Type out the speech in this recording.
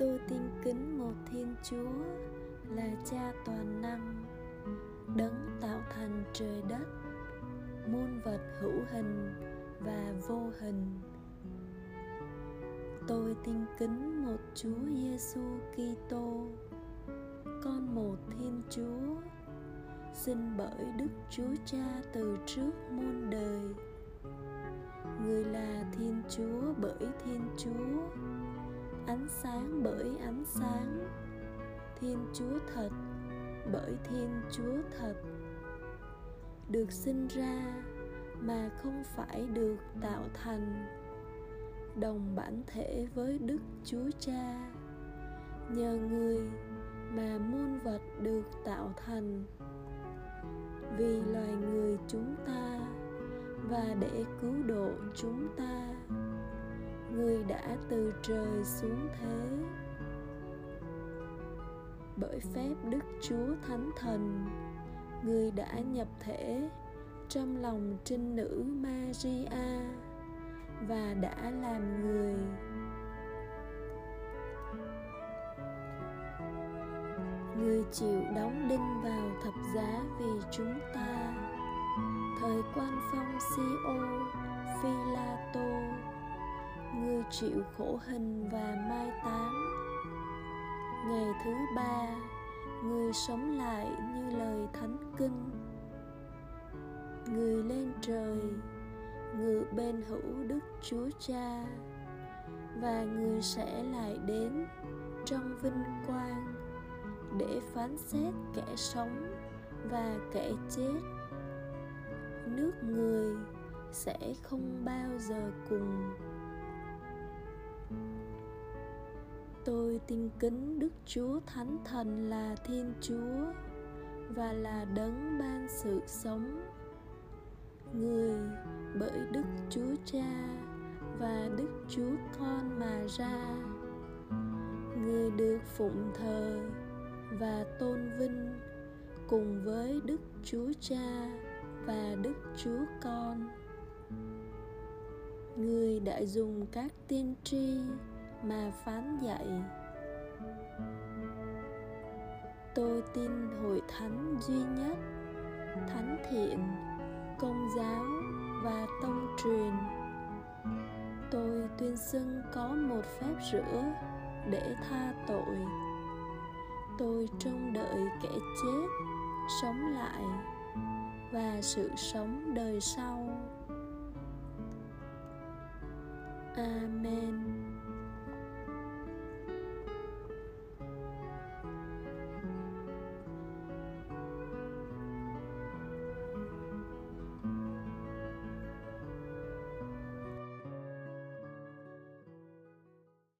tôi tin kính một thiên chúa là cha toàn năng, đấng tạo thành trời đất, muôn vật hữu hình và vô hình. Tôi tin kính một chúa giêsu kitô, con một thiên chúa sinh bởi đức chúa cha từ trước muôn đời. Người là thiên chúa bởi thiên chúa ánh sáng bởi ánh sáng. Thiên chúa thật, bởi thiên chúa thật. Được sinh ra mà không phải được tạo thành. Đồng bản thể với đức chúa cha. Nhờ người mà muôn vật được tạo thành. Vì loài người chúng ta và để cứu độ chúng ta người đã từ trời xuống thế. Bởi phép đức chúa thánh thần người đã nhập thể trong lòng trinh nữ maria và đã làm người. Người chịu đóng đinh vào thập giá vì chúng ta. Thời quan phong si-ô phi la tô chịu khổ hình và mai táng. Ngày thứ ba, người sống lại như lời thánh kinh người lên trời ngự bên hữu đức chúa cha, và người sẽ lại đến trong vinh quang để phán xét kẻ sống và kẻ chết. Nước người sẽ không bao giờ cùng tôi tin kính đức chúa thánh thần là thiên chúa và là đấng ban sự sống. Người bởi đức chúa cha và đức chúa con mà ra. Người được phụng thờ và tôn vinh cùng với đức chúa cha và đức chúa con người đã dùng các tiên tri mà phán dạy. Tôi tin hội thánh duy nhất, thánh thiện, công giáo và tông truyền. Tôi tuyên xưng có một phép rửa để tha tội. Tôi trông đợi kẻ chết sống lại và sự sống đời sau. Amen